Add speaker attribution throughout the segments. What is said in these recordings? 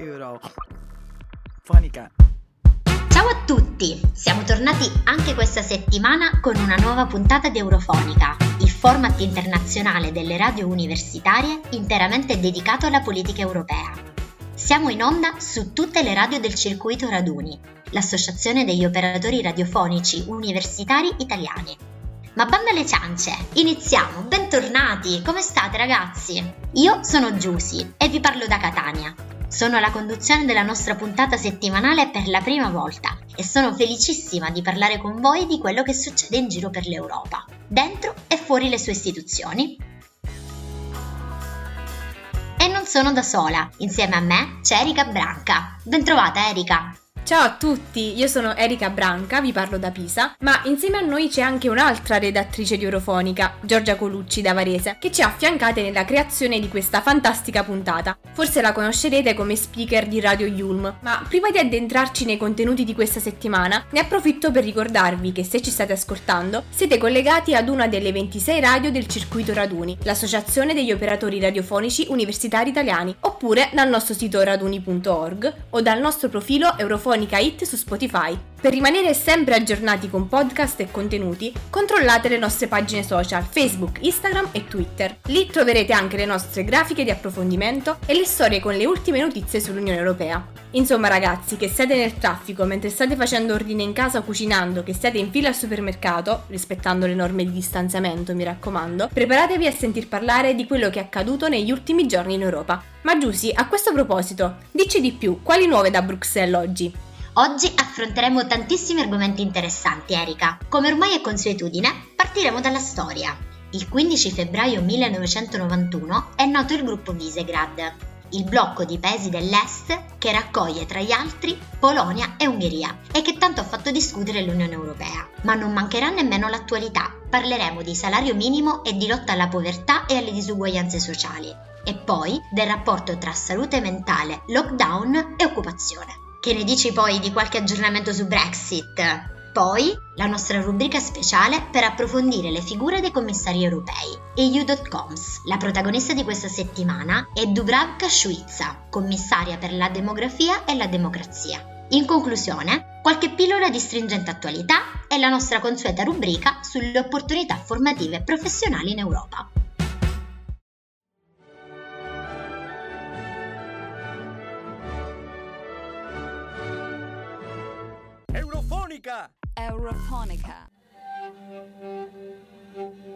Speaker 1: Eurofonica.
Speaker 2: Ciao a tutti! Siamo tornati anche questa settimana con una nuova puntata di Eurofonica, il format internazionale delle radio universitarie interamente dedicato alla politica europea. Siamo in onda su tutte le radio del circuito Raduni, l'associazione degli operatori radiofonici universitari italiani. Ma banda alle ciance, iniziamo, bentornati, come state ragazzi? Io sono Giusy e vi parlo da Catania. Sono alla conduzione della nostra puntata settimanale per la prima volta e sono felicissima di parlare con voi di quello che succede in giro per l'Europa, dentro e fuori le sue istituzioni. E non sono da sola, insieme a me c'è Erika Branca. Bentrovata Erika!
Speaker 3: Ciao a tutti, io sono Erika Branca, vi parlo da Pisa, ma insieme a noi c'è anche un'altra redattrice di Eurofonica, Giorgia Colucci da Varese, che ci ha affiancate nella creazione di questa fantastica puntata. Forse la conoscerete come speaker di Radio Yulm, ma prima di addentrarci nei contenuti di questa settimana, ne approfitto per ricordarvi che se ci state ascoltando, siete collegati ad una delle 26 radio del circuito Raduni, l'associazione degli operatori radiofonici universitari italiani, oppure dal nostro sito raduni.org o dal nostro profilo Eurofonica Monica Hit su Spotify. Per rimanere sempre aggiornati con podcast e contenuti, controllate le nostre pagine social Facebook, Instagram e Twitter. Lì troverete anche le nostre grafiche di approfondimento e le storie con le ultime notizie sull'Unione Europea. Insomma ragazzi, che siete nel traffico mentre state facendo ordine in casa o cucinando, che siate in fila al supermercato, rispettando le norme di distanziamento mi raccomando, preparatevi a sentir parlare di quello che è accaduto negli ultimi giorni in Europa. Ma Giusy, a questo proposito, dici di più, quali nuove da Bruxelles oggi?
Speaker 2: Oggi affronteremo tantissimi argomenti interessanti, Erika. Come ormai è consuetudine, partiremo dalla storia. Il 15 febbraio 1991 è nato il gruppo Visegrad, il blocco di paesi dell'Est che raccoglie tra gli altri Polonia e Ungheria e che tanto ha fatto discutere l'Unione Europea. Ma non mancherà nemmeno l'attualità. Parleremo di salario minimo e di lotta alla povertà e alle disuguaglianze sociali. E poi del rapporto tra salute mentale, lockdown e occupazione. Che ne dici poi di qualche aggiornamento su Brexit? Poi la nostra rubrica speciale per approfondire le figure dei commissari europei, EU.coms. La protagonista di questa settimana è Dubravka Šuica, commissaria per la demografia e la democrazia. In conclusione, qualche pillola di stringente attualità e la nostra consueta rubrica sulle opportunità formative professionali in Europa.
Speaker 1: Eurofonica!
Speaker 4: Eurofonica.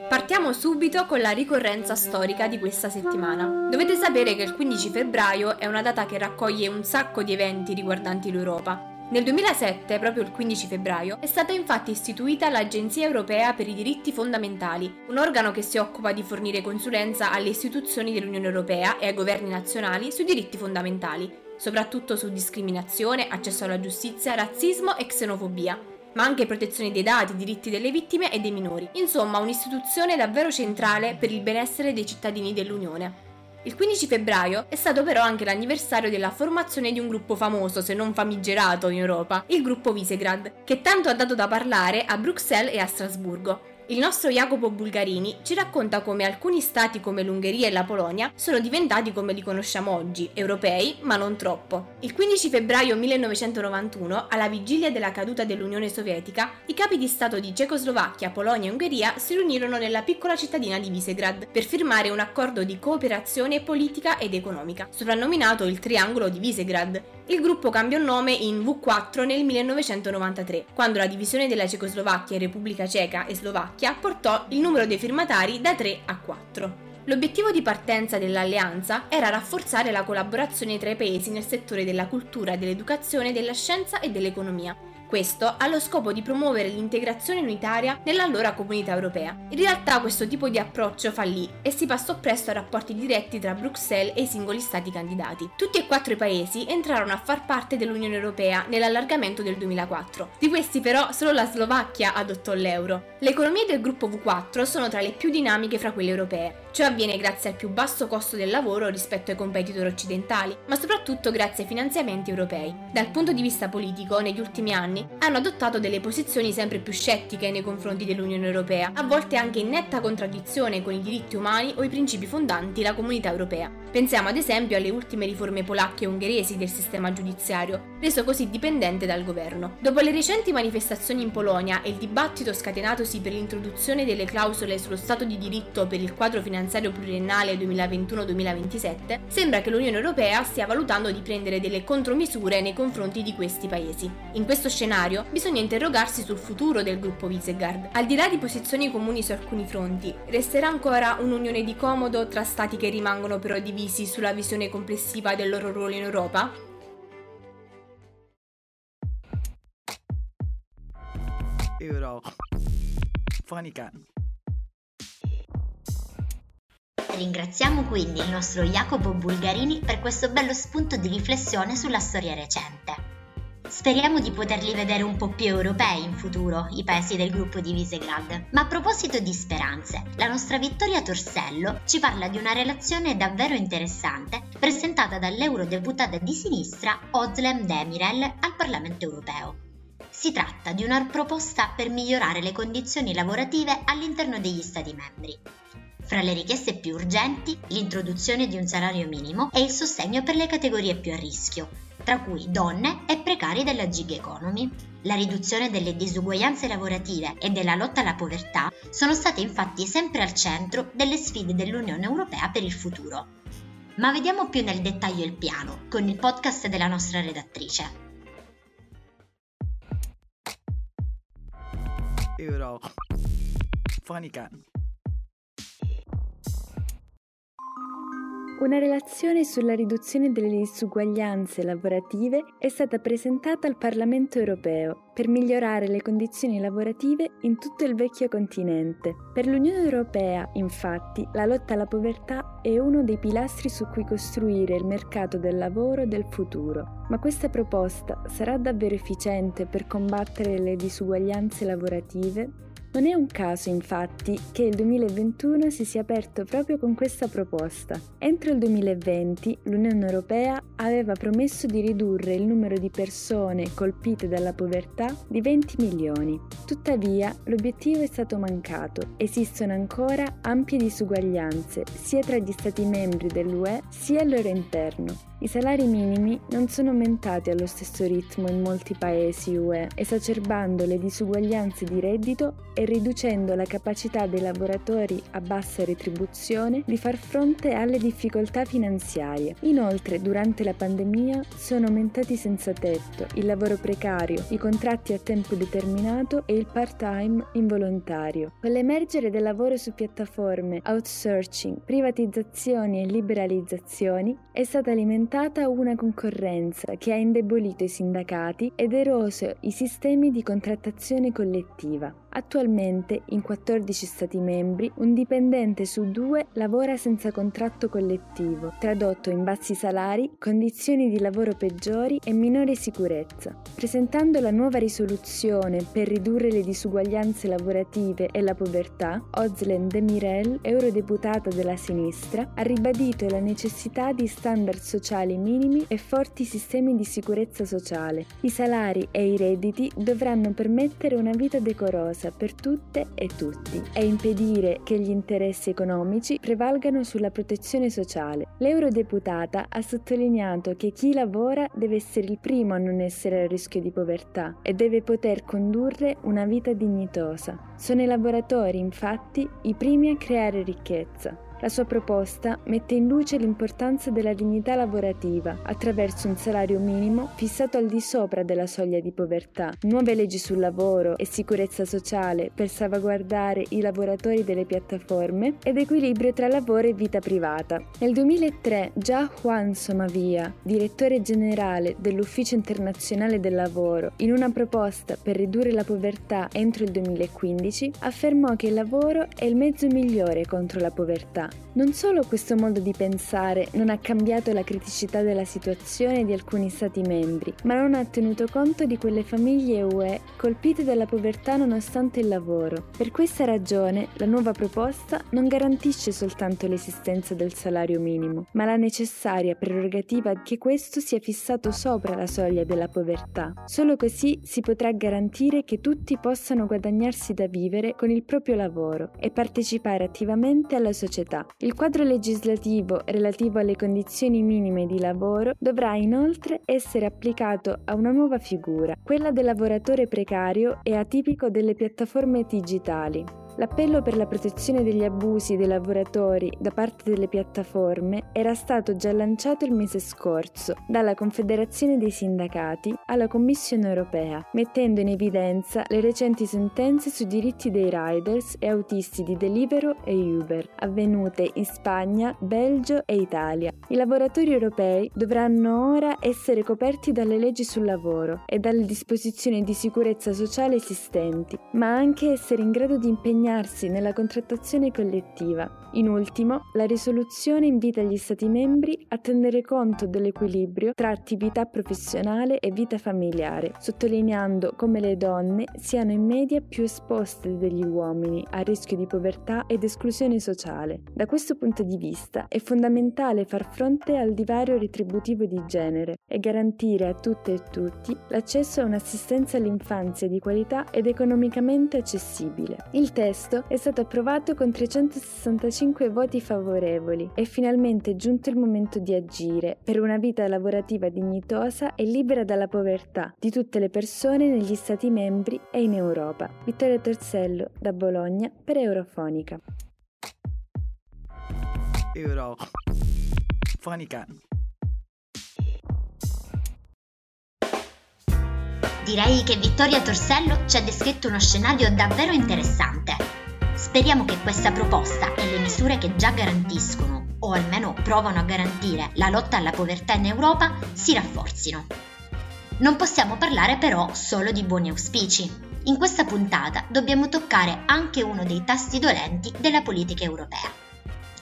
Speaker 3: Partiamo subito con la ricorrenza storica di questa settimana. Dovete sapere che il 15 febbraio è una data che raccoglie un sacco di eventi riguardanti l'Europa. Nel 2007, proprio il 15 febbraio, è stata infatti istituita l'Agenzia Europea per i diritti fondamentali, un organo che si occupa di fornire consulenza alle istituzioni dell'Unione Europea e ai governi nazionali sui diritti fondamentali, soprattutto su discriminazione, accesso alla giustizia, razzismo e xenofobia, ma anche protezione dei dati, diritti delle vittime e dei minori. Insomma, un'istituzione davvero centrale per il benessere dei cittadini dell'Unione. Il 15 febbraio è stato però anche l'anniversario della formazione di un gruppo famoso, se non famigerato in Europa, il gruppo Visegrad, che tanto ha dato da parlare a Bruxelles e a Strasburgo. Il nostro Jacopo Bulgarini ci racconta come alcuni stati come l'Ungheria e la Polonia sono diventati come li conosciamo oggi, europei, ma non troppo. Il 15 febbraio 1991, alla vigilia della caduta dell'Unione Sovietica, i capi di Stato di Cecoslovacchia, Polonia e Ungheria si riunirono nella piccola cittadina di Visegrad per firmare un accordo di cooperazione politica ed economica, soprannominato il Triangolo di Visegrad. Il gruppo cambiò nome in V4 nel 1993, quando la divisione della Cecoslovacchia in Repubblica Ceca e Slovacchia portò il numero dei firmatari da 3 a 4. L'obiettivo di partenza dell'alleanza era rafforzare la collaborazione tra i paesi nel settore della cultura, dell'educazione, della scienza e dell'economia, questo allo scopo di promuovere l'integrazione unitaria nell'allora comunità europea. In realtà questo tipo di approccio fallì e si passò presto a rapporti diretti tra Bruxelles e i singoli stati candidati. Tutti e quattro i paesi entrarono a far parte dell'Unione Europea nell'allargamento del 2004. Di questi però solo la Slovacchia adottò l'euro. Le economie del gruppo V4 sono tra le più dinamiche fra quelle europee. Ciò avviene grazie al più basso costo del lavoro rispetto ai competitor occidentali, ma soprattutto grazie ai finanziamenti europei. Dal punto di vista politico, negli ultimi anni hanno adottato delle posizioni sempre più scettiche nei confronti dell'Unione Europea, a volte anche in netta contraddizione con i diritti umani o i principi fondanti la comunità europea. Pensiamo ad esempio alle ultime riforme polacche e ungheresi del sistema giudiziario, reso così dipendente dal governo. Dopo le recenti manifestazioni in Polonia e il dibattito scatenatosi per l'introduzione delle clausole sullo Stato di diritto per il quadro finanziario pluriennale 2021-2027, sembra che l'Unione Europea stia valutando di prendere delle contromisure nei confronti di questi paesi. In questo scenario bisogna interrogarsi sul futuro del gruppo Visegrad. Al di là di posizioni comuni su alcuni fronti, resterà ancora un'unione di comodo tra stati che rimangono però divisi condivisi sulla visione complessiva del loro ruolo in Europa?
Speaker 1: Euro. Fonica.
Speaker 2: Ringraziamo quindi il nostro Jacopo Bulgarini per questo bello spunto di riflessione sulla storia recente. Speriamo di poterli vedere un po' più europei in futuro, i paesi del gruppo di Visegrad. Ma a proposito di speranze, la nostra Vittoria Torsello ci parla di una relazione davvero interessante presentata dall'eurodeputata di sinistra Özlem Demirel al Parlamento europeo. Si tratta di una proposta per migliorare le condizioni lavorative all'interno degli Stati membri. Fra le richieste più urgenti, l'introduzione di un salario minimo e il sostegno per le categorie più a rischio, tra cui donne e precari della gig economy. La riduzione delle disuguaglianze lavorative e della lotta alla povertà sono state infatti sempre al centro delle sfide dell'Unione Europea per il futuro. Ma vediamo più nel dettaglio il piano con il podcast della nostra redattrice.
Speaker 1: Euro. Fonica.
Speaker 4: Una relazione sulla riduzione delle disuguaglianze lavorative è stata presentata al Parlamento europeo per migliorare le condizioni lavorative in tutto il vecchio continente. Per l'Unione Europea, infatti, la lotta alla povertà è uno dei pilastri su cui costruire il mercato del lavoro del futuro. Ma questa proposta sarà davvero efficiente per combattere le disuguaglianze lavorative? Non è un caso, infatti, che il 2021 si sia aperto proprio con questa proposta. Entro il 2020 l'Unione Europea aveva promesso di ridurre il numero di persone colpite dalla povertà di 20 milioni. Tuttavia, l'obiettivo è stato mancato. Esistono ancora ampie disuguaglianze sia tra gli Stati membri dell'UE sia al loro interno. I salari minimi non sono aumentati allo stesso ritmo in molti paesi UE, esacerbando le disuguaglianze di reddito e riducendo la capacità dei lavoratori a bassa retribuzione di far fronte alle difficoltà finanziarie. Inoltre, durante la pandemia sono aumentati senza tetto, il lavoro precario, i contratti a tempo determinato e il part-time involontario. Con l'emergere del lavoro su piattaforme, outsourcing, privatizzazioni e liberalizzazioni è stata alimentata una concorrenza che ha indebolito i sindacati ed eroso i sistemi di contrattazione collettiva. Attualmente, in 14 Stati membri, un dipendente su due lavora senza contratto collettivo, tradotto in bassi salari, condizioni di lavoro peggiori e minore sicurezza. Presentando la nuova risoluzione per ridurre le disuguaglianze lavorative e la povertà, Ozlen Demirel, eurodeputata della sinistra, ha ribadito la necessità di standard sociali minimi e forti sistemi di sicurezza sociale. I salari e i redditi dovranno permettere una vita decorosa per tutte e tutti e impedire che gli interessi economici prevalgano sulla protezione sociale. L'eurodeputata ha sottolineato che chi lavora deve essere il primo a non essere a rischio di povertà e deve poter condurre una vita dignitosa. Sono i lavoratori, infatti, i primi a creare ricchezza. La sua proposta mette in luce l'importanza della dignità lavorativa attraverso un salario minimo fissato al di sopra della soglia di povertà, nuove leggi sul lavoro e sicurezza sociale per salvaguardare i lavoratori delle piattaforme ed equilibrio tra lavoro e vita privata. Nel 2003 già Juan Somavia, direttore generale dell'Ufficio internazionale del lavoro, in una proposta per ridurre la povertà entro il 2015, affermò che il lavoro è il mezzo migliore contro la povertà non solo questo modo di pensare non ha cambiato la criticità della situazione di alcuni Stati membri, ma non ha tenuto conto di quelle famiglie UE colpite dalla povertà nonostante il lavoro. Per questa ragione la nuova proposta non garantisce soltanto l'esistenza del salario minimo, ma la necessaria prerogativa che questo sia fissato sopra la soglia della povertà. Solo così si potrà garantire che tutti possano guadagnarsi da vivere con il proprio lavoro e partecipare attivamente alla società disabilità. Il quadro legislativo relativo alle condizioni minime di lavoro dovrà inoltre essere applicato a una nuova figura, quella del lavoratore precario e atipico delle piattaforme digitali. L'appello per la protezione degli abusi dei lavoratori da parte delle piattaforme era stato già lanciato il mese scorso dalla Confederazione dei Sindacati alla Commissione europea, mettendo in evidenza le recenti sentenze sui diritti dei riders e autisti di Deliveroo e Uber, avvenute in Spagna, Belgio e Italia. I lavoratori europei dovranno ora essere coperti dalle leggi sul lavoro e dalle disposizioni di sicurezza sociale esistenti, ma anche essere in grado di impegnare impegnarsi nella contrattazione collettiva. In ultimo, la risoluzione invita gli Stati membri a tenere conto dell'equilibrio tra attività professionale e vita familiare, sottolineando come le donne siano in media più esposte degli uomini a rischio di povertà ed esclusione sociale. Da questo punto di vista è fondamentale far fronte al divario retributivo di genere e garantire a tutte e tutti l'accesso a un'assistenza all'infanzia di qualità ed economicamente accessibile. Il testo testo è stato approvato con 365 voti favorevoli. È finalmente giunto il momento di agire per una vita lavorativa dignitosa e libera dalla povertà di tutte le persone negli Stati membri e in Europa. Vittorio Torsello da Bologna per Eurofonica.
Speaker 1: Eurofonica.
Speaker 2: Direi che Vittoria Torsello ci ha descritto uno scenario davvero interessante. Speriamo che questa proposta e le misure che già garantiscono, o almeno provano a garantire, la lotta alla povertà in Europa si rafforzino. Non possiamo parlare però solo di buoni auspici. In questa puntata dobbiamo toccare anche uno dei tasti dolenti della politica europea.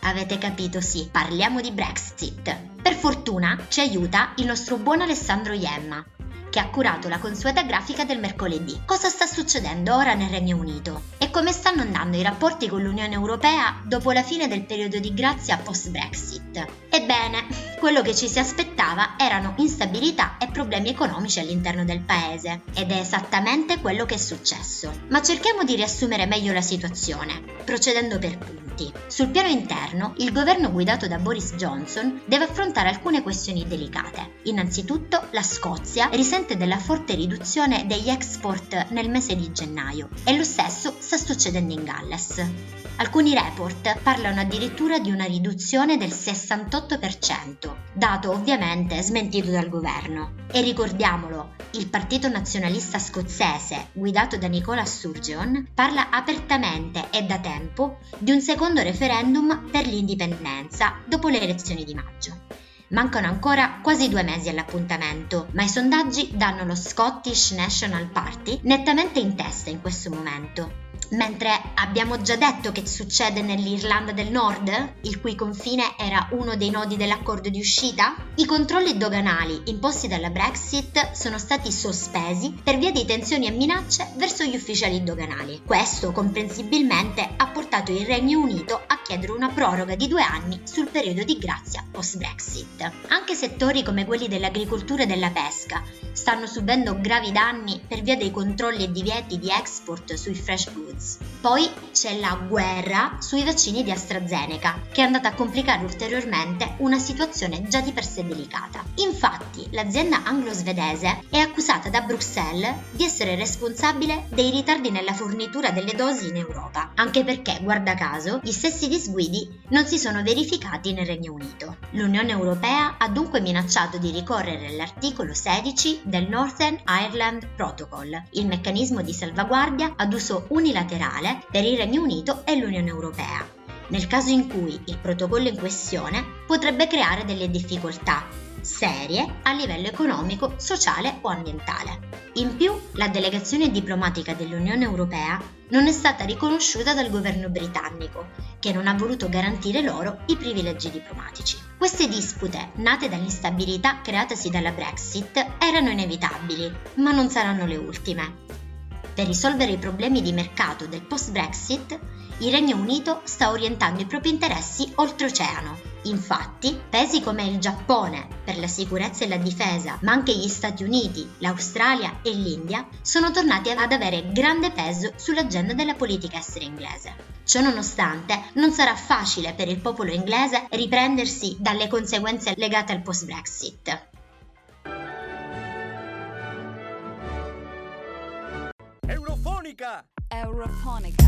Speaker 2: Avete capito, sì, parliamo di Brexit. Per fortuna ci aiuta il nostro buon Alessandro Iemma, che ha curato la consueta grafica del mercoledì. Cosa sta succedendo ora nel Regno Unito? Come stanno andando i rapporti con l'Unione Europea dopo la fine del periodo di grazia post-Brexit? Ebbene, quello che ci si aspettava erano instabilità e problemi economici all'interno del paese. Ed è esattamente quello che è successo. Ma cerchiamo di riassumere meglio la situazione, procedendo per punti punti. Sul piano interno, il governo guidato da Boris Johnson deve affrontare alcune questioni delicate. Innanzitutto, la Scozia risente della forte riduzione degli export nel mese di gennaio e lo stesso sta succedendo in Galles. Alcuni report parlano addirittura di una riduzione del 68%, dato ovviamente smentito dal governo. E ricordiamolo, il Partito Nazionalista Scozzese, guidato da Nicola Sturgeon, parla apertamente e da tempo di un secondo referendum per l'indipendenza dopo le elezioni di maggio. Mancano ancora quasi due mesi all'appuntamento, ma i sondaggi danno lo Scottish National Party nettamente in testa in questo momento, Mentre abbiamo già detto che succede nell'Irlanda del Nord, il cui confine era uno dei nodi dell'accordo di uscita, i controlli doganali imposti dalla Brexit sono stati sospesi per via di tensioni e minacce verso gli ufficiali doganali. Questo, comprensibilmente, ha portato il Regno Unito a chiedere una proroga di due anni sul periodo di grazia post-Brexit. Anche settori come quelli dell'agricoltura e della pesca stanno subendo gravi danni per via dei controlli e divieti di export sui fresh goods Gates. Poi c'è la guerra sui vaccini di AstraZeneca, che è andata a complicare ulteriormente una situazione già di per sé delicata. Infatti, l'azienda anglo-svedese è accusata da Bruxelles di essere responsabile dei ritardi nella fornitura delle dosi in Europa, anche perché, guarda caso, gli stessi disguidi non si sono verificati nel Regno Unito. L'Unione Europea ha dunque minacciato di ricorrere all'articolo 16 del Northern Ireland Protocol, il meccanismo di salvaguardia ad uso unilaterale bilaterale per il Regno Unito e l'Unione Europea, nel caso in cui il protocollo in questione potrebbe creare delle difficoltà serie a livello economico, sociale o ambientale. In più, la delegazione diplomatica dell'Unione Europea non è stata riconosciuta dal governo britannico, che non ha voluto garantire loro i privilegi diplomatici. Queste dispute, nate dall'instabilità creatasi dalla Brexit, erano inevitabili, ma non saranno le ultime. Per risolvere i problemi di mercato del post-Brexit, il Regno Unito sta orientando i propri interessi oltreoceano Infatti, paesi come il Giappone per la sicurezza e la difesa, ma anche gli Stati Uniti, l'Australia e l'India sono tornati ad avere grande peso sull'agenda della politica estera inglese. Ciò nonostante, non sarà facile per il popolo inglese riprendersi dalle conseguenze legate al post-Brexit.
Speaker 5: Eurofonica!
Speaker 6: Eurofonica.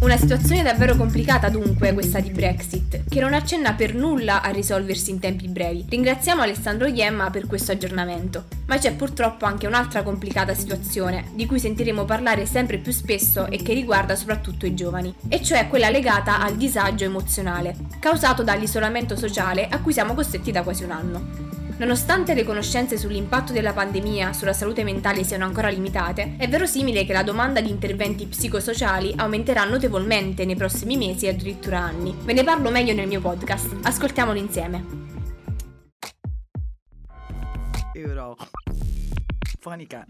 Speaker 3: Una situazione davvero complicata dunque questa di Brexit, che non accenna per nulla a risolversi in tempi brevi. Ringraziamo Alessandro Iemma per questo aggiornamento. Ma c'è purtroppo anche un'altra complicata situazione, di cui sentiremo parlare sempre più spesso e che riguarda soprattutto i giovani, e cioè quella legata al disagio emozionale, causato dall'isolamento sociale a cui siamo costretti da quasi un anno. Nonostante le conoscenze sull'impatto della pandemia sulla salute mentale siano ancora limitate, è verosimile che la domanda di interventi psicosociali aumenterà notevolmente nei prossimi mesi e addirittura anni. Ve ne parlo meglio nel mio podcast, ascoltiamolo insieme.
Speaker 1: Euro. Fonica.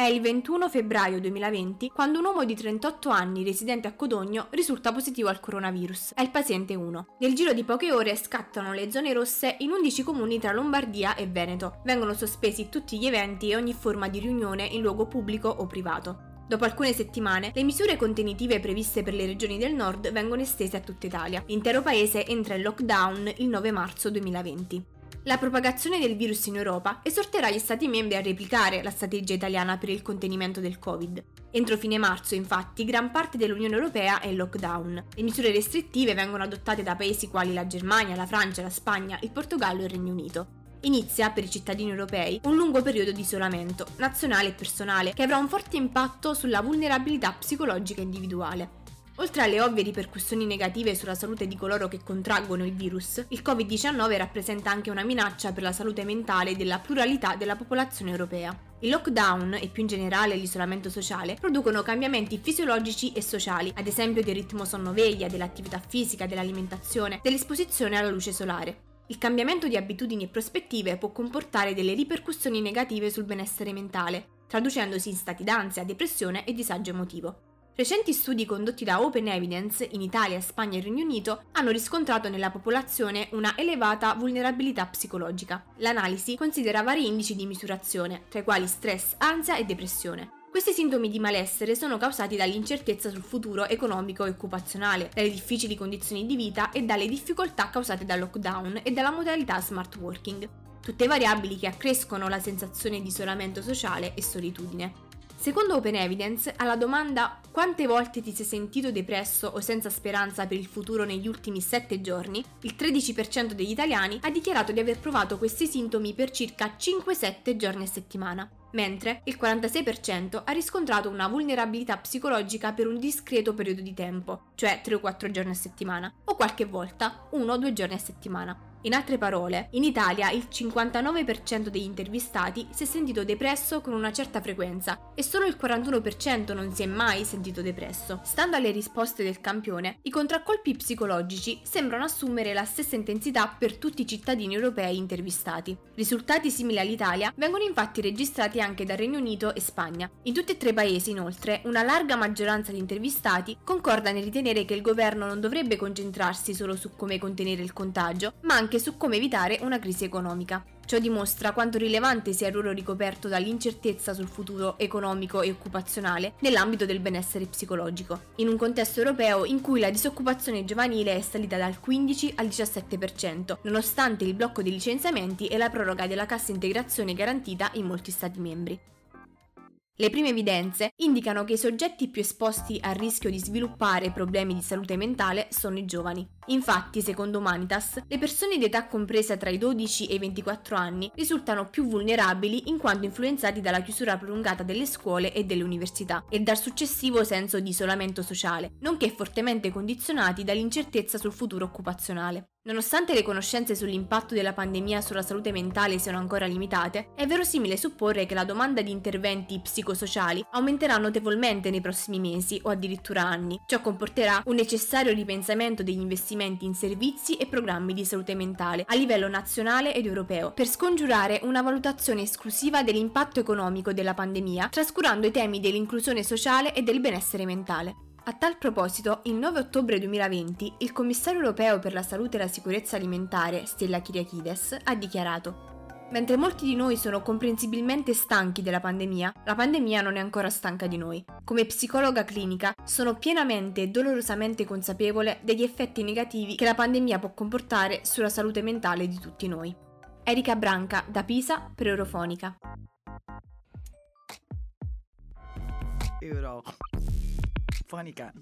Speaker 3: È il 21 febbraio 2020 quando un uomo di 38 anni residente a Codogno risulta positivo al coronavirus. È il paziente 1. Nel giro di poche ore scattano le zone rosse in 11 comuni tra Lombardia e Veneto. Vengono sospesi tutti gli eventi e ogni forma di riunione in luogo pubblico o privato. Dopo alcune settimane, le misure contenitive previste per le regioni del nord vengono estese a tutta Italia. L'intero paese entra in lockdown il 9 marzo 2020. La propagazione del virus in Europa esorterà gli Stati membri a replicare la strategia italiana per il contenimento del Covid. Entro fine marzo, infatti, gran parte dell'Unione Europea è in lockdown. Le misure restrittive vengono adottate da paesi quali la Germania, la Francia, la Spagna, il Portogallo e il Regno Unito. Inizia, per i cittadini europei, un lungo periodo di isolamento, nazionale e personale, che avrà un forte impatto sulla vulnerabilità psicologica individuale. Oltre alle ovvie ripercussioni negative sulla salute di coloro che contraggono il virus, il Covid-19 rappresenta anche una minaccia per la salute mentale della pluralità della popolazione europea. Il lockdown e più in generale l'isolamento sociale producono cambiamenti fisiologici e sociali, ad esempio del ritmo sonno-veglia, dell'attività fisica, dell'alimentazione, dell'esposizione alla luce solare. Il cambiamento di abitudini e prospettive può comportare delle ripercussioni negative sul benessere mentale, traducendosi in stati d'ansia, depressione e disagio emotivo. Recenti studi condotti da Open Evidence in Italia, Spagna e Regno Unito hanno riscontrato nella popolazione una elevata vulnerabilità psicologica. L'analisi considera vari indici di misurazione, tra i quali stress, ansia e depressione. Questi sintomi di malessere sono causati dall'incertezza sul futuro economico e occupazionale, dalle difficili condizioni di vita e dalle difficoltà causate dal lockdown e dalla modalità smart working. Tutte variabili che accrescono la sensazione di isolamento sociale e solitudine. Secondo Open Evidence, alla domanda quante volte ti sei sentito depresso o senza speranza per il futuro negli ultimi 7 giorni, il 13% degli italiani ha dichiarato di aver provato questi sintomi per circa 5-7 giorni a settimana, mentre il 46% ha riscontrato una vulnerabilità psicologica per un discreto periodo di tempo, cioè 3 o 4 giorni a settimana, o qualche volta 1 o 2 giorni a settimana. In altre parole, in Italia il 59% degli intervistati si è sentito depresso con una certa frequenza e solo il 41% non si è mai sentito depresso. Stando alle risposte del campione, i contraccolpi psicologici sembrano assumere la stessa intensità per tutti i cittadini europei intervistati. Risultati simili all'Italia vengono infatti registrati anche da Regno Unito e Spagna. In tutti e tre i paesi, inoltre, una larga maggioranza di intervistati concorda nel ritenere che il governo non dovrebbe concentrarsi solo su come contenere il contagio, ma anche su come evitare una crisi economica. Ciò dimostra quanto rilevante sia il ruolo ricoperto dall'incertezza sul futuro economico e occupazionale nell'ambito del benessere psicologico, in un contesto europeo in cui la disoccupazione giovanile è salita dal 15 al 17%, nonostante il blocco dei licenziamenti e la proroga della cassa integrazione garantita in molti Stati membri. Le prime evidenze indicano che i soggetti più esposti al rischio di sviluppare problemi di salute mentale sono i giovani. Infatti, secondo Humanitas, le persone di età compresa tra i 12 e i 24 anni risultano più vulnerabili in quanto influenzati dalla chiusura prolungata delle scuole e delle università e dal successivo senso di isolamento sociale, nonché fortemente condizionati dall'incertezza sul futuro occupazionale. Nonostante le conoscenze sull'impatto della pandemia sulla salute mentale siano ancora limitate, è verosimile supporre che la domanda di interventi psicosociali aumenterà notevolmente nei prossimi mesi o addirittura anni. Ciò comporterà un necessario ripensamento degli investimenti in servizi e programmi di salute mentale a livello nazionale ed europeo, per scongiurare una valutazione esclusiva dell'impatto economico della pandemia, trascurando i temi dell'inclusione sociale e del benessere mentale. A tal proposito, il 9 ottobre 2020, il commissario europeo per la salute e la sicurezza alimentare, Stella Kyriakides, ha dichiarato Mentre molti di noi sono comprensibilmente stanchi della pandemia, la pandemia non è ancora stanca di noi. Come psicologa clinica sono pienamente e dolorosamente consapevole degli effetti negativi che la pandemia può comportare sulla salute mentale di tutti noi. Erika Branca, da Pisa, per Eurofonica.
Speaker 1: Euro. Fonica.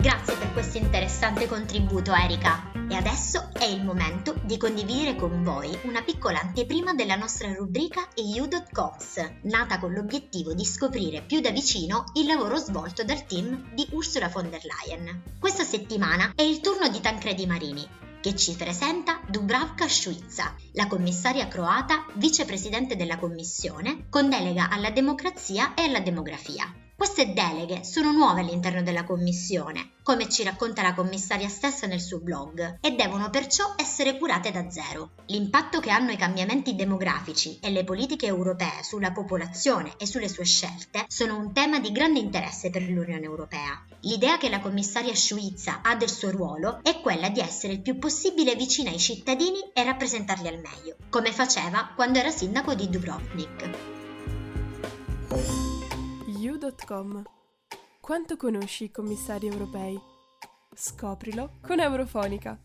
Speaker 2: Grazie per questo interessante contributo Erika e adesso è il momento di condividere con voi una piccola anteprima della nostra rubrica EU.coms, nata con l'obiettivo di scoprire più da vicino il lavoro svolto dal team di Ursula von der Leyen. Questa settimana è il turno di Tancredi Marini, che ci presenta Dubravka Šuica, la commissaria croata, vicepresidente della Commissione, con delega alla democrazia e alla demografia. Queste deleghe sono nuove all'interno della Commissione, come ci racconta la commissaria stessa nel suo blog, e devono perciò essere curate da zero. L'impatto che hanno i cambiamenti demografici e le politiche europee sulla popolazione e sulle sue scelte sono un tema di grande interesse per l'Unione Europea. L'idea che la commissaria Suizza ha del suo ruolo è quella di essere il più possibile vicina ai cittadini e rappresentarli al meglio, come faceva quando era sindaco di Dubrovnik.
Speaker 6: You.com Quanto conosci i commissari europei? Scoprilo con Eurofonica.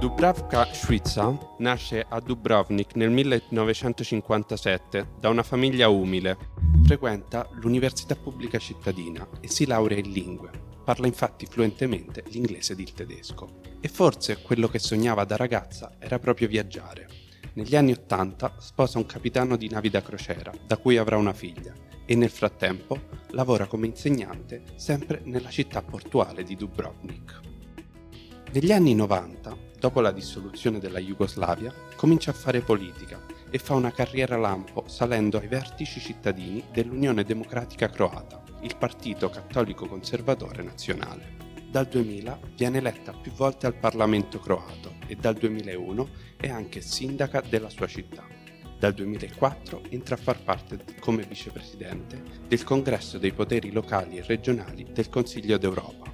Speaker 7: Dubravka Šuica nasce a Dubrovnik nel 1957 da una famiglia umile. Frequenta l'Università Pubblica Cittadina e si laurea in lingue. Parla infatti fluentemente l'inglese ed il tedesco. E forse quello che sognava da ragazza era proprio viaggiare. Negli anni Ottanta sposa un capitano di navi da crociera, da cui avrà una figlia, e nel frattempo lavora come insegnante sempre nella città portuale di Dubrovnik. Negli anni 90 dopo la dissoluzione della Jugoslavia, comincia a fare politica e fa una carriera lampo salendo ai vertici cittadini dell'Unione Democratica Croata, il partito cattolico conservatore nazionale. Dal 2000 viene eletta più volte al Parlamento croato e dal 2001 è anche sindaca della sua città. Dal 2004 entra a far parte come vicepresidente del Congresso dei poteri locali e regionali del Consiglio d'Europa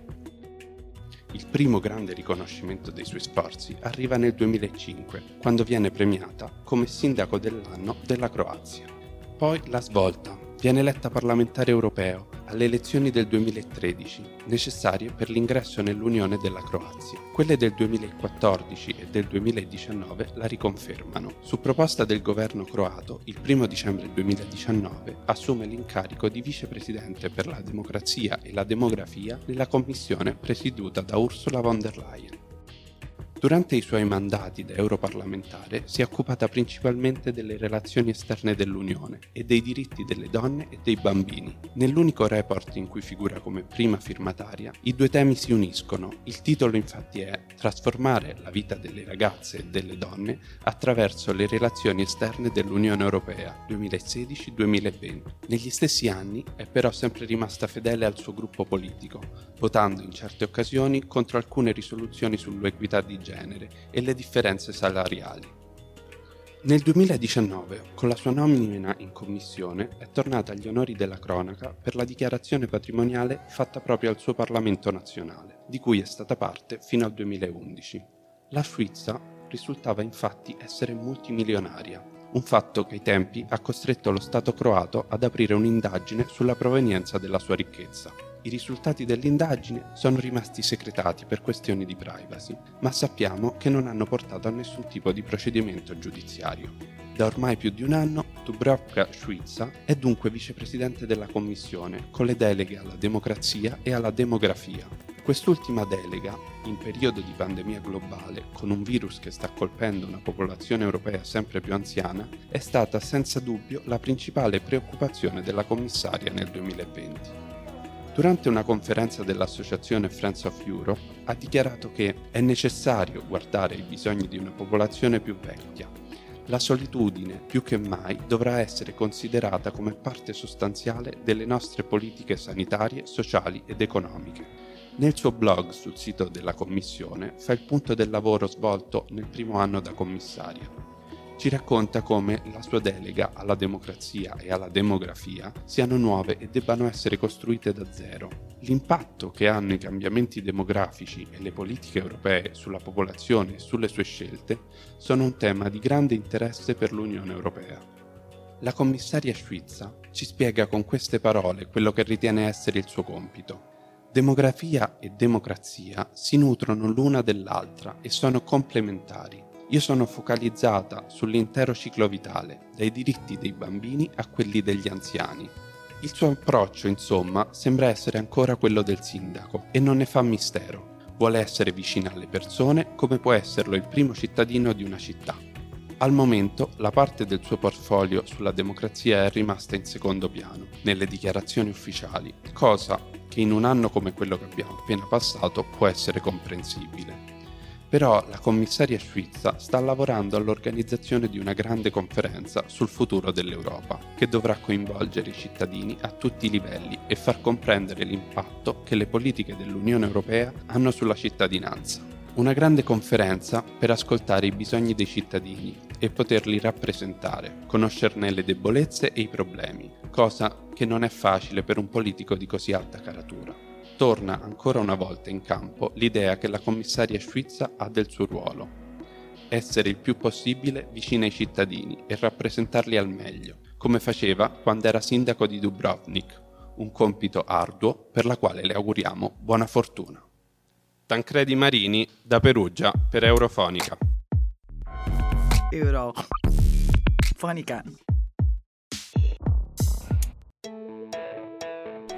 Speaker 7: il primo grande riconoscimento dei suoi sforzi arriva nel 2005, quando viene premiata come sindaco dell'anno della Croazia. Poi la svolta, viene eletta parlamentare europeo alle elezioni del 2013, necessarie per l'ingresso nell'Unione della Croazia. Quelle del 2014 e del 2019 la riconfermano. Su proposta del governo croato, il 1 dicembre 2019 assume l'incarico di vicepresidente per la democrazia e la demografia nella commissione presieduta da Ursula von der Leyen. Durante i suoi mandati da europarlamentare si è occupata principalmente delle relazioni esterne dell'Unione e dei diritti delle donne e dei bambini. Nell'unico report in cui figura come prima firmataria, i due temi si uniscono. Il titolo infatti è Trasformare la vita delle ragazze e delle donne attraverso le relazioni esterne dell'Unione Europea 2016-2020. Negli stessi anni è però sempre rimasta fedele al suo gruppo politico, votando in certe occasioni contro alcune risoluzioni sull'equità di genere e le differenze salariali. Nel 2019, con la sua nomina in commissione, è tornata agli onori della cronaca per la dichiarazione patrimoniale fatta proprio al suo Parlamento nazionale, di cui è stata parte fino al 2011. La Svizzera risultava infatti essere multimilionaria, un fatto che ai tempi ha costretto lo Stato croato ad aprire un'indagine sulla provenienza della sua ricchezza. I risultati dell'indagine sono rimasti segretati per questioni di privacy, ma sappiamo che non hanno portato a nessun tipo di procedimento giudiziario. Da ormai più di un anno, Dubravka Šuica è dunque vicepresidente della Commissione, con le deleghe alla democrazia e alla demografia. Quest'ultima delega, in periodo di pandemia globale, con un virus che sta colpendo una popolazione europea sempre più anziana, è stata senza dubbio la principale preoccupazione della commissaria nel 2020. Durante una conferenza dell'associazione Friends of Europe ha dichiarato che è necessario guardare ai bisogni di una popolazione più vecchia. La solitudine, più che mai, dovrà essere considerata come parte sostanziale delle nostre politiche sanitarie, sociali ed economiche nel suo blog sul sito della Commissione fa il punto del lavoro svolto nel primo anno da commissaria. Ci racconta come la sua delega alla democrazia e alla demografia siano nuove e debbano essere costruite da zero. L'impatto che hanno i cambiamenti demografici e le politiche europee sulla popolazione e sulle sue scelte sono un tema di grande interesse per l'Unione Europea. La commissaria Schwitza ci spiega con queste parole quello che ritiene essere il suo compito Demografia e democrazia si nutrono l'una dell'altra e sono complementari. Io sono focalizzata sull'intero ciclo vitale, dai diritti dei bambini a quelli degli anziani. Il suo approccio, insomma, sembra essere ancora quello del sindaco e non ne fa mistero. Vuole essere vicina alle persone come può esserlo il primo cittadino di una città. Al momento la parte del suo portfolio sulla democrazia è rimasta in secondo piano, nelle dichiarazioni ufficiali, cosa che in un anno come quello che abbiamo appena passato può essere comprensibile. Però la commissaria Schwitza sta lavorando all'organizzazione di una grande conferenza sul futuro dell'Europa, che dovrà coinvolgere i cittadini a tutti i livelli e far comprendere l'impatto che le politiche dell'Unione Europea hanno sulla cittadinanza. Una grande conferenza per ascoltare i bisogni dei cittadini e poterli rappresentare, conoscerne le debolezze e i problemi, cosa che non è facile per un politico di così alta caratura. Torna ancora una volta in campo l'idea che la commissaria Schwitza ha del suo ruolo. Essere il più possibile vicina ai cittadini e rappresentarli al meglio, come faceva quando era sindaco di Dubrovnik, un compito arduo per la quale le auguriamo buona fortuna. Tancredi Marini da Perugia per Eurofonica.
Speaker 1: Eurofonica.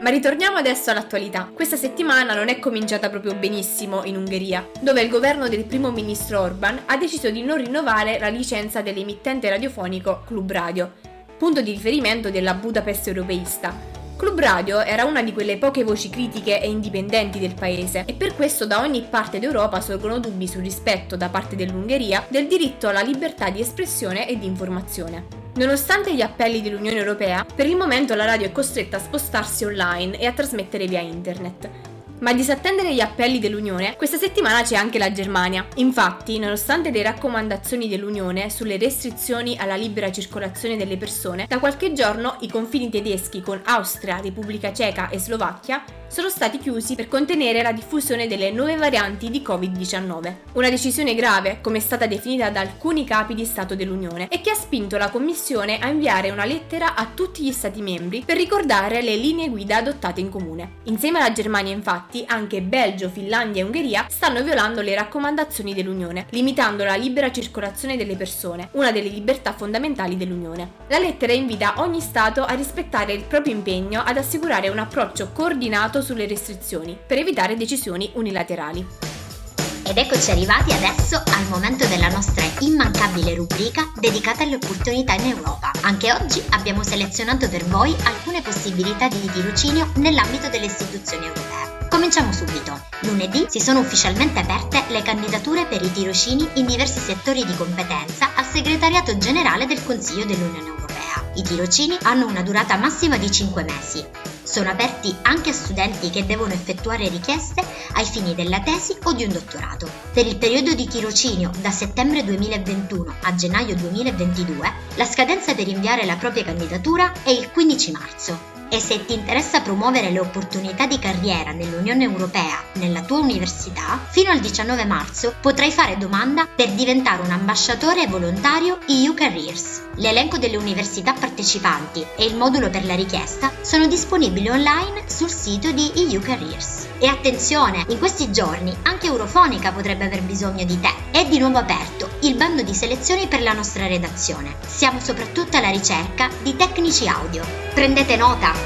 Speaker 3: Ma ritorniamo adesso all'attualità. Questa settimana non è cominciata proprio benissimo in Ungheria, dove il governo del primo ministro Orban ha deciso di non rinnovare la licenza dell'emittente radiofonico Club Radio, punto di riferimento della Budapest europeista, Club Radio era una di quelle poche voci critiche e indipendenti del paese e per questo da ogni parte d'Europa sorgono dubbi sul rispetto da parte dell'Ungheria del diritto alla libertà di espressione e di informazione. Nonostante gli appelli dell'Unione Europea, per il momento la radio è costretta a spostarsi online e a trasmettere via internet. Ma a disattendere gli appelli dell'Unione, questa settimana c'è anche la Germania. Infatti, nonostante le raccomandazioni dell'Unione sulle restrizioni alla libera circolazione delle persone, da qualche giorno i confini tedeschi con Austria, Repubblica Ceca e Slovacchia sono stati chiusi per contenere la diffusione delle nuove varianti di Covid-19. Una decisione grave, come è stata definita da alcuni capi di Stato dell'Unione, e che ha spinto la Commissione a inviare una lettera a tutti gli Stati membri per ricordare le linee guida adottate in comune. Insieme alla Germania, infatti, anche Belgio, Finlandia e Ungheria stanno violando le raccomandazioni dell'Unione, limitando la libera circolazione delle persone, una delle libertà fondamentali dell'Unione. La lettera invita ogni Stato a rispettare il proprio impegno ad assicurare un approccio coordinato sulle restrizioni per evitare decisioni unilaterali.
Speaker 2: Ed eccoci arrivati adesso al momento della nostra immancabile rubrica dedicata alle opportunità in Europa. Anche oggi abbiamo selezionato per voi alcune possibilità di tirocinio nell'ambito delle istituzioni europee. Cominciamo subito. Lunedì si sono ufficialmente aperte le candidature per i tirocini in diversi settori di competenza al segretariato generale del Consiglio dell'Unione Europea. I tirocini hanno una durata massima di 5 mesi sono aperti anche a studenti che devono effettuare richieste ai fini della tesi o di un dottorato. Per il periodo di tirocinio da settembre 2021 a gennaio 2022, la scadenza per inviare la propria candidatura è il 15 marzo e se ti interessa promuovere le opportunità di carriera nell'Unione Europea nella tua università, fino al 19 marzo potrai fare domanda per diventare un ambasciatore volontario EU Careers. L'elenco delle università partecipanti e il modulo per la richiesta sono disponibili online sul sito di EU Careers. E attenzione, in questi giorni anche Eurofonica potrebbe aver bisogno di te. È di nuovo aperto il bando di selezioni per la nostra redazione. Siamo soprattutto alla ricerca di tecnici audio. Prendete nota!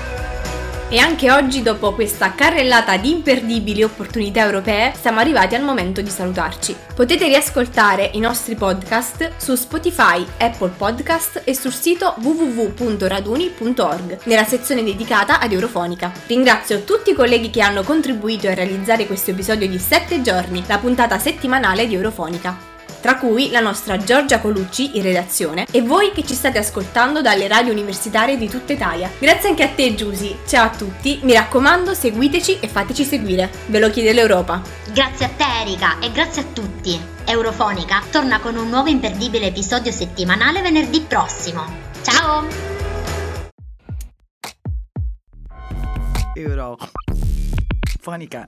Speaker 3: E anche oggi, dopo questa carrellata di imperdibili opportunità europee, siamo arrivati al momento di salutarci. Potete riascoltare i nostri podcast su Spotify, Apple Podcast e sul sito www.raduni.org, nella sezione dedicata ad Eurofonica. Ringrazio tutti i colleghi che hanno contribuito a realizzare questo episodio di 7 giorni, la puntata settimanale di Eurofonica tra cui la nostra Giorgia Colucci in redazione e voi che ci state ascoltando dalle radio universitarie di tutta Italia. Grazie anche a te Giusy, ciao a tutti, mi raccomando seguiteci e fateci seguire, ve lo chiede l'Europa.
Speaker 2: Grazie a te Erika e grazie a tutti. Eurofonica torna con un nuovo imperdibile episodio settimanale venerdì prossimo. Ciao!
Speaker 1: Eurofonica.